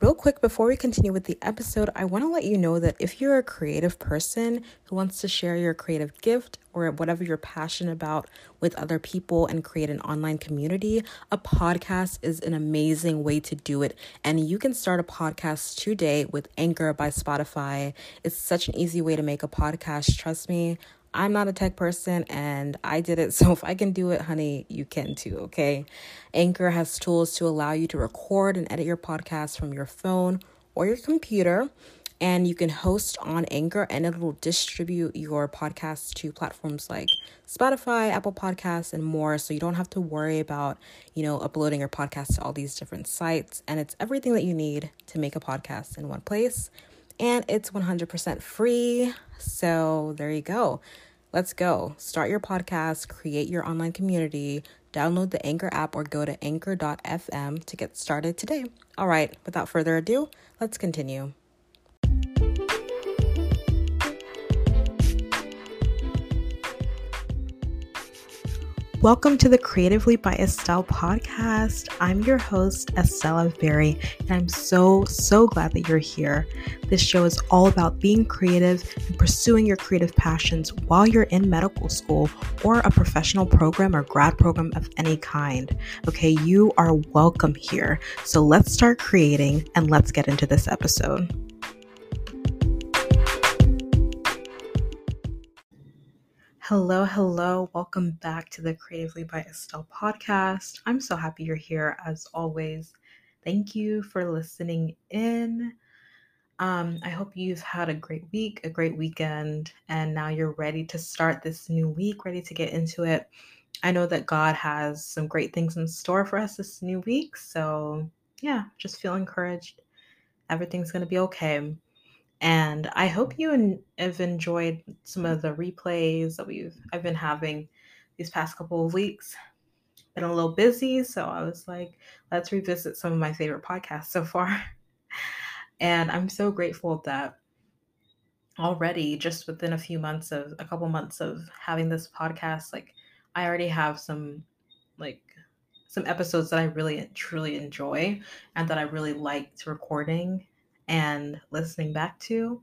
Real quick, before we continue with the episode, I want to let you know that if you're a creative person who wants to share your creative gift or whatever you're passionate about with other people and create an online community, a podcast is an amazing way to do it. And you can start a podcast today with Anchor by Spotify. It's such an easy way to make a podcast. Trust me. I'm not a tech person and I did it. So if I can do it, honey, you can too, okay? Anchor has tools to allow you to record and edit your podcast from your phone or your computer. And you can host on Anchor and it will distribute your podcast to platforms like Spotify, Apple Podcasts, and more. So you don't have to worry about, you know, uploading your podcast to all these different sites. And it's everything that you need to make a podcast in one place and it's 100% free. So there you go. Let's go. Start your podcast, create your online community, download the Anchor app, or go to anchor.fm to get started today. All right, without further ado, let's continue. Welcome to the Creatively by Estelle podcast. I'm your host, Estella Berry, and I'm so, so glad that you're here. This show is all about being creative and pursuing your creative passions while you're in medical school or a professional program or grad program of any kind. Okay, you are welcome here. So let's start creating and let's get into this episode. Hello, hello. Welcome back to the Creatively by Estelle podcast. I'm so happy you're here as always. Thank you for listening in. Um, I hope you've had a great week, a great weekend, and now you're ready to start this new week, ready to get into it. I know that God has some great things in store for us this new week. So, yeah, just feel encouraged. Everything's going to be okay. And I hope you have enjoyed some mm. of the replays that we've I've been having these past couple of weeks. Been a little busy, so I was like, let's revisit some of my favorite podcasts so far. and I'm so grateful that already just within a few months of a couple months of having this podcast, like I already have some like some episodes that I really truly enjoy and that I really liked recording and listening back to.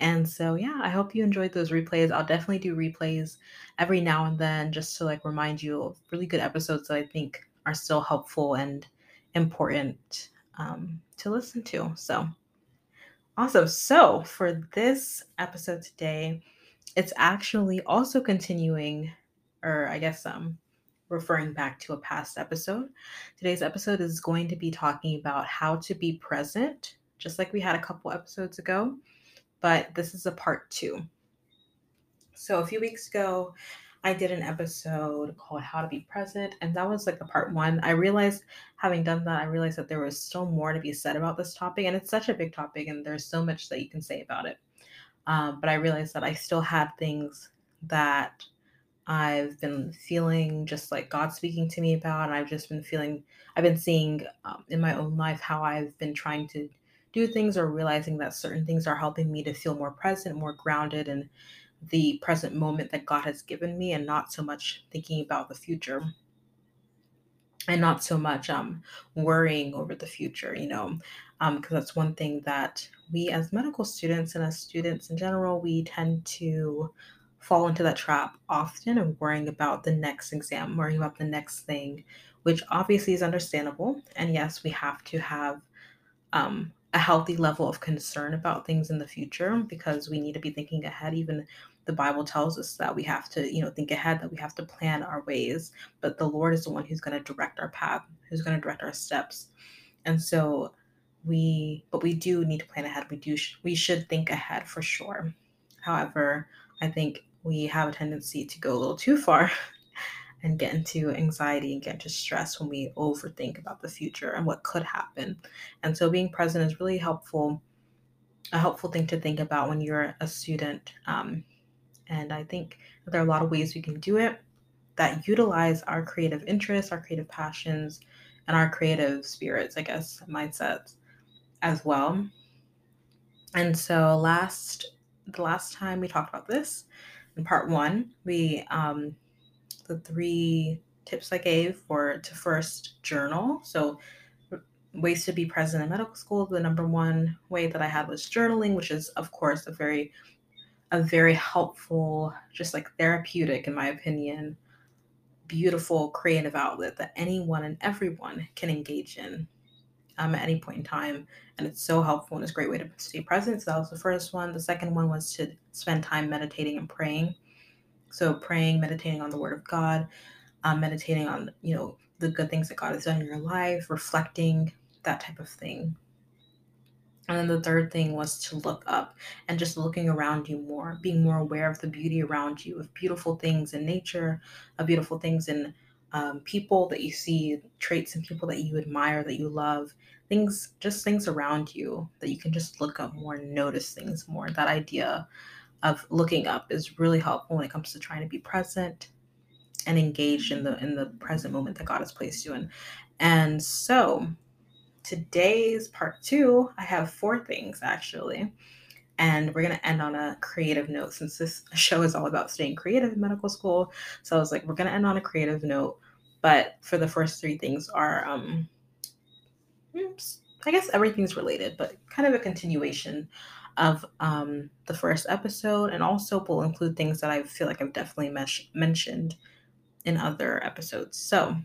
And so, yeah, I hope you enjoyed those replays. I'll definitely do replays every now and then just to like remind you of really good episodes that I think are still helpful and important um, to listen to. So, awesome. So, for this episode today, it's actually also continuing, or I guess um, referring back to a past episode. Today's episode is going to be talking about how to be present just like we had a couple episodes ago, but this is a part two. So a few weeks ago, I did an episode called How to Be Present, and that was like a part one. I realized, having done that, I realized that there was still more to be said about this topic, and it's such a big topic, and there's so much that you can say about it. Um, but I realized that I still had things that I've been feeling just like God speaking to me about, and I've just been feeling, I've been seeing um, in my own life how I've been trying to do things or realizing that certain things are helping me to feel more present, more grounded in the present moment that God has given me and not so much thinking about the future and not so much um worrying over the future, you know, um because that's one thing that we as medical students and as students in general, we tend to fall into that trap often of worrying about the next exam, worrying about the next thing, which obviously is understandable. And yes, we have to have um, a healthy level of concern about things in the future because we need to be thinking ahead. Even the bible tells us that we have to you know think ahead that we have to plan our ways. But the lord is the one who's going to direct our path who's going to direct our steps. And so we but we do need to plan ahead. We do we should think ahead for sure. However i think we have a tendency to go a little too far and get into anxiety and get into stress when we overthink about the future and what could happen. And so being present is really helpful, a helpful thing to think about when you're a student. Um, and I think there are a lot of ways we can do it that utilize our creative interests, our creative passions, and our creative spirits, I guess, mindsets as well. And so last the last time we talked about this in part one, we um, the three tips I gave for to first journal. So ways to be present in medical school, the number one way that I had was journaling, which is of course a very a very helpful, just like therapeutic, in my opinion, beautiful creative outlet that anyone and everyone can engage in um, at any point in time. And it's so helpful and it's a great way to stay present. So that was the first one. The second one was to spend time meditating and praying. So praying, meditating on the word of God, um, meditating on, you know, the good things that God has done in your life, reflecting, that type of thing. And then the third thing was to look up and just looking around you more, being more aware of the beauty around you, of beautiful things in nature, of beautiful things in um, people that you see, traits in people that you admire, that you love, things, just things around you that you can just look up more notice things more. That idea of looking up is really helpful when it comes to trying to be present and engaged in the in the present moment that God has placed you in. And so today's part two, I have four things actually. And we're to end on a creative note since this show is all about staying creative in medical school. So I was like, we're to end on a creative note. But for the first three things are, um, oops, I guess everything's related, but kind of a continuation of um, the first episode. And also will include things that I feel like I've definitely mes- mentioned in other episodes. So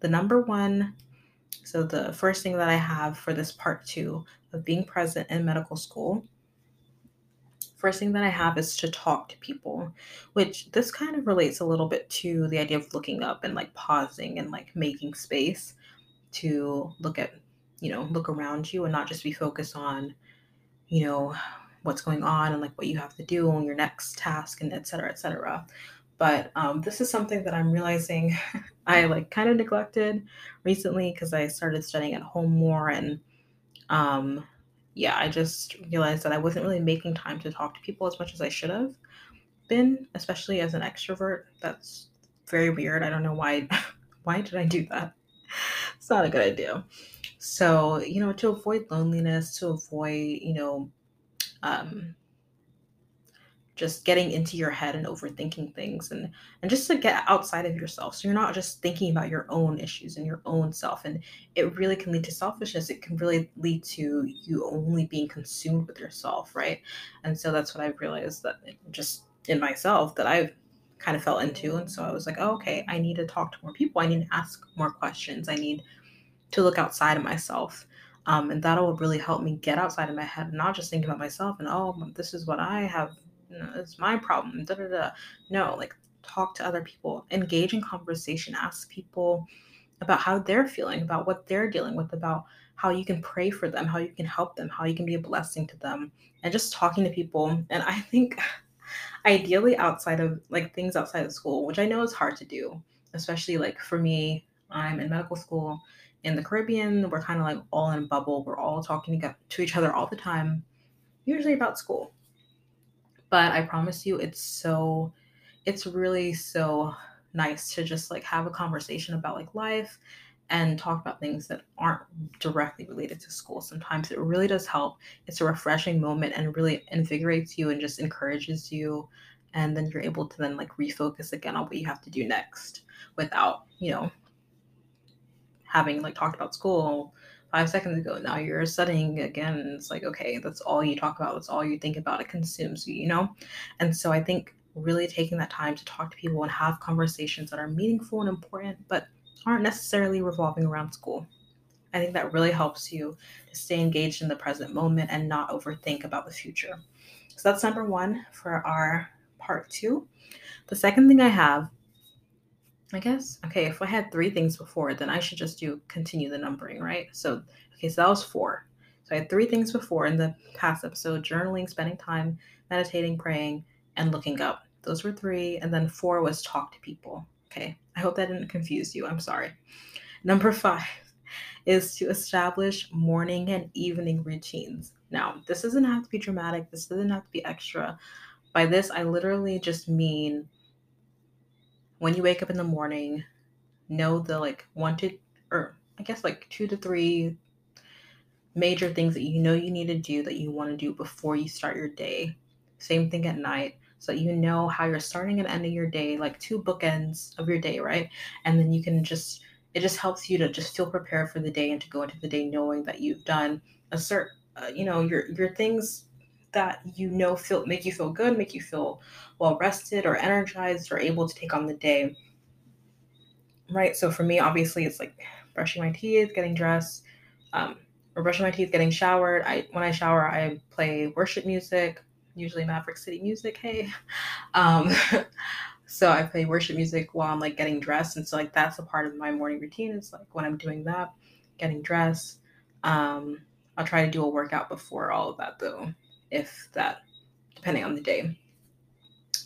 the number one so, the first thing that I have for this part two of being present in medical school, first thing that I have is to talk to people, which this kind of relates a little bit to the idea of looking up and like pausing and like making space to look at, you know, look around you and not just be focused on, you know, what's going on and like what you have to do on your next task and et cetera, et cetera but um, this is something that I'm realizing I like kind of neglected recently because I started studying at home more and um, yeah, I just realized that I wasn't really making time to talk to people as much as I should have been, especially as an extrovert. That's very weird. I don't know why why did I do that? It's not a good idea. So, you know, to avoid loneliness, to avoid, you know, um, just getting into your head and overthinking things and and just to get outside of yourself. So you're not just thinking about your own issues and your own self and it really can lead to selfishness. It can really lead to you only being consumed with yourself right? And so that's what i've realized that just in myself that i've kind of fell into. And so i was like oh, okay i need to talk to more people. I need to ask more questions. I need to look outside of myself um, and that'll really help me get outside of my head and not just think about myself and oh this is what i have no, it's my problem. Da, da, da. No, like talk to other people, engage in conversation, ask people about how they're feeling, about what they're dealing with, about how you can pray for them, how you can help them, how you can be a blessing to them, and just talking to people. And I think ideally outside of like things outside of school, which I know is hard to do, especially like for me, I'm in medical school in the Caribbean. We're kind of like all in a bubble. We're all talking to each other all the time, usually about school. But I promise you, it's so, it's really so nice to just like have a conversation about like life and talk about things that aren't directly related to school. Sometimes it really does help. It's a refreshing moment and really invigorates you and just encourages you. And then you're able to then like refocus again on what you have to do next without, you know, having like talked about school five seconds ago. Now you're studying again. It's like, okay, that's all you talk about. That's all you think about. It consumes you, you know? And so I think really taking that time to talk to people and have conversations that are meaningful and important, but aren't necessarily revolving around school. I think that really helps you to stay engaged in the present moment and not overthink about the future. So that's number one for our part two. The second thing I have I guess. Okay, if I had three things before, then I should just do continue the numbering, right? So, okay, so that was four. So I had three things before in the past episode journaling, spending time, meditating, praying, and looking up. Those were three. And then four was talk to people. Okay, I hope that didn't confuse you. I'm sorry. Number five is to establish morning and evening routines. Now, this doesn't have to be dramatic, this doesn't have to be extra. By this, I literally just mean when you wake up in the morning, know the like one to, or I guess like two to three major things that you know you need to do that you want to do before you start your day. Same thing at night. So you know how you're starting and ending your day, like two bookends of your day, right? And then you can just it just helps you to just feel prepared for the day and to go into the day knowing that you've done a certain uh, you know your your things that you know feel make you feel good make you feel well rested or energized or able to take on the day. Right? So for me obviously it's like brushing my teeth getting dressed um, or brushing my teeth getting showered. I when i shower i play worship music usually maverick city music hey. Um, so i play worship music while i'm like getting dressed. And so like that's a part of my morning routine. Is like when i'm doing that getting dressed um, i'll try to do a workout before all of that though if that depending on the day.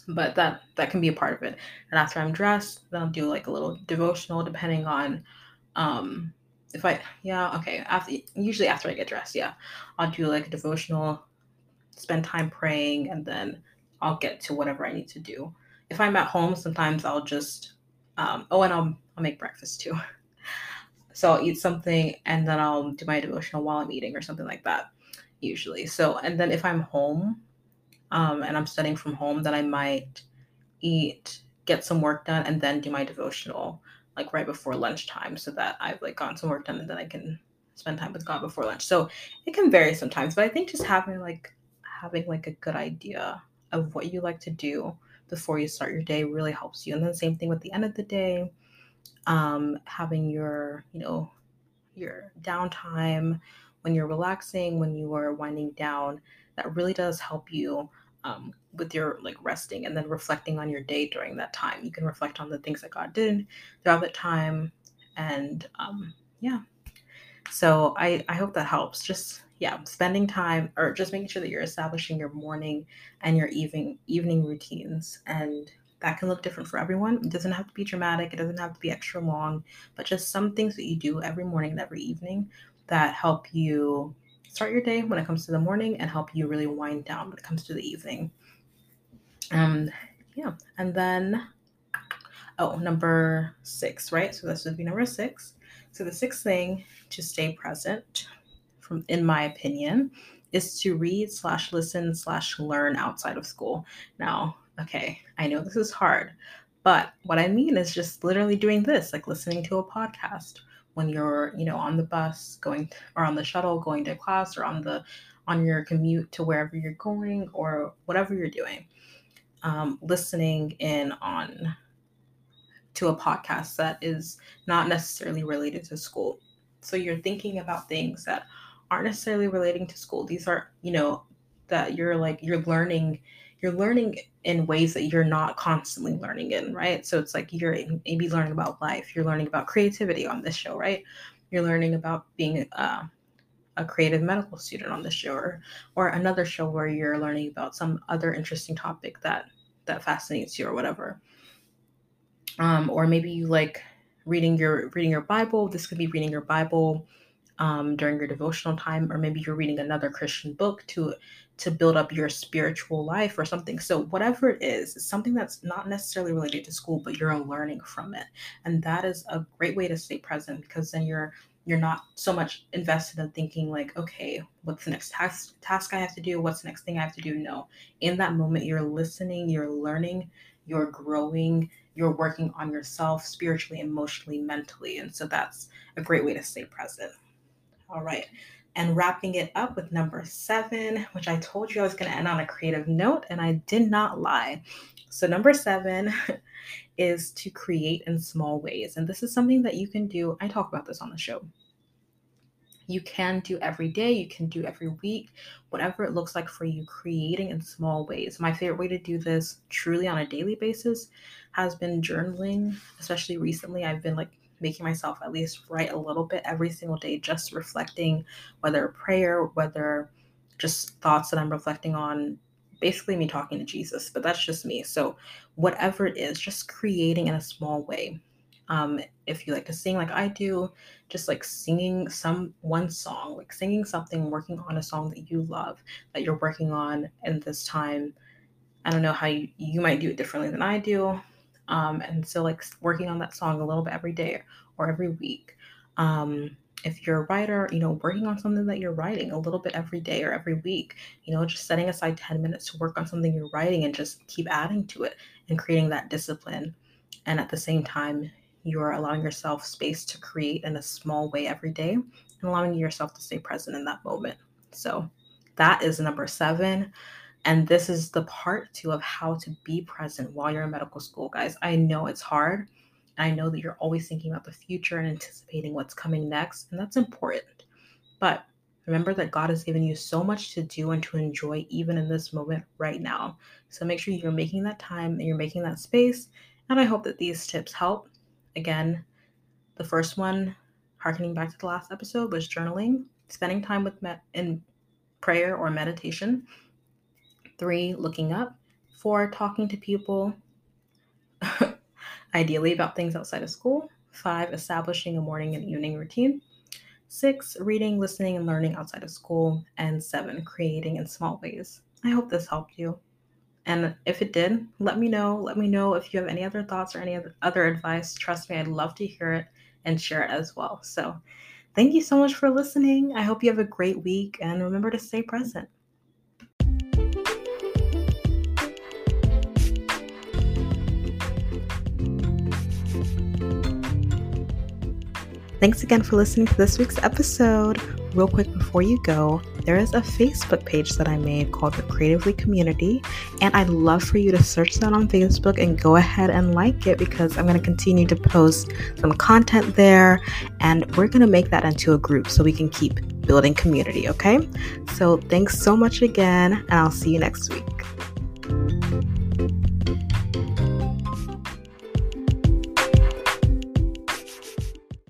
But that that can be a part of it. And after i'm dressed then i'll do like a little devotional depending on um if i yeah okay after usually after i get dressed yeah i'll do like a devotional spend time praying and then i'll get to whatever i need to do. If i'm at home sometimes i'll just um, oh and I'll, I'll make breakfast too. So i'll eat something and then i'll do my devotional while i'm eating or something like that usually. So, and then if I'm home um, and I'm studying from home, then I might eat, get some work done, and then do my devotional like right before lunchtime so that I've like gotten some work done and then I can spend time with God before lunch. So it can vary sometimes, but I think just having like having like a good idea of what you like to do before you start your day really helps you. And then same thing with the end of the day, um, having your, you know, your downtime when you're relaxing, when you are winding down, that really does help you um, with your like resting and then reflecting on your day during that time. You can reflect on the things that God did throughout that time, and um, yeah. So I I hope that helps. Just yeah, spending time or just making sure that you're establishing your morning and your evening evening routines and that can look different for everyone. It doesn't have to be dramatic, it doesn't have to be extra long, but just some things that you do every morning and every evening that help you start your day when it comes to the morning and help you really wind down when it comes to the evening. Um, yeah, and then oh, number six, right? So this would be number six. So the sixth thing to stay present, from in my opinion, is to read slash listen slash learn outside of school. Now, okay, I know this is hard, but what I mean is just literally doing this, like listening to a podcast when you're you know on the bus going or on the shuttle going to class or on the on your commute to wherever you're going or whatever you're doing um, listening in on to a podcast that is not necessarily related to school. So you're thinking about things that aren't necessarily relating to school. These are you know that you're like you're learning you're learning in ways that you're not constantly learning in, right? So it's like you're maybe learning about life, you're learning about creativity on this show, right? You're learning about being uh, a creative medical student on this show, or, or another show where you're learning about some other interesting topic that that fascinates you or whatever. Um, or maybe you like reading your reading your Bible. This could be reading your Bible um, during your devotional time, or maybe you're reading another Christian book to to build up your spiritual life or something. So whatever it is, it's something that's not necessarily related to school, but you're learning from it, and that is a great way to stay present because then you're you're not so much invested in thinking like, okay, what's the next task task I have to do? What's the next thing I have to do? No, in that moment, you're listening, you're learning, you're growing, you're working on yourself spiritually, emotionally, mentally, and so that's a great way to stay present. All right. And wrapping it up with number seven, which I told you I was going to end on a creative note, and I did not lie. So, number seven is to create in small ways. And this is something that you can do. I talk about this on the show. You can do every day, you can do every week, whatever it looks like for you, creating in small ways. My favorite way to do this truly on a daily basis has been journaling, especially recently. I've been like making myself at least write a little bit every single day, just reflecting whether prayer, whether just thoughts that I'm reflecting on, basically me talking to Jesus, but that's just me. So, whatever it is, just creating in a small way. Um, if you like to sing like I do, just like singing some one song, like singing something, working on a song that you love, that you're working on in this time. I don't know how you, you might do it differently than I do, um, and so, like, working on that song a little bit every day or every week. Um, if you're a writer, you know, working on something that you're writing a little bit every day or every week, you know, just setting aside 10 minutes to work on something you're writing and just keep adding to it and creating that discipline. And at the same time, you're allowing yourself space to create in a small way every day and allowing yourself to stay present in that moment. So that is number seven. And this is the part two of how to be present while you're in medical school, guys. I know it's hard. I know that you're always thinking about the future and anticipating what's coming next, and that's important. But remember that God has given you so much to do and to enjoy, even in this moment right now. So make sure you're making that time and you're making that space. And I hope that these tips help. Again, the first one, harkening back to the last episode, was journaling, spending time with met in prayer or meditation. Three, looking up. Four, talking to people, ideally about things outside of school. Five, establishing a morning and evening routine. Six, reading, listening, and learning outside of school. And seven, creating in small ways. I hope this helped you. And if it did, let me know. Let me know if you have any other thoughts or any other advice. Trust me, I'd love to hear it and share it as well. So, thank you so much for listening. I hope you have a great week and remember to stay present. Thanks again for listening to this week's episode. Real quick before you go, there is a Facebook page that I made called the Creatively Community, and I'd love for you to search that on Facebook and go ahead and like it because I'm going to continue to post some content there, and we're going to make that into a group so we can keep building community, okay? So thanks so much again, and I'll see you next week.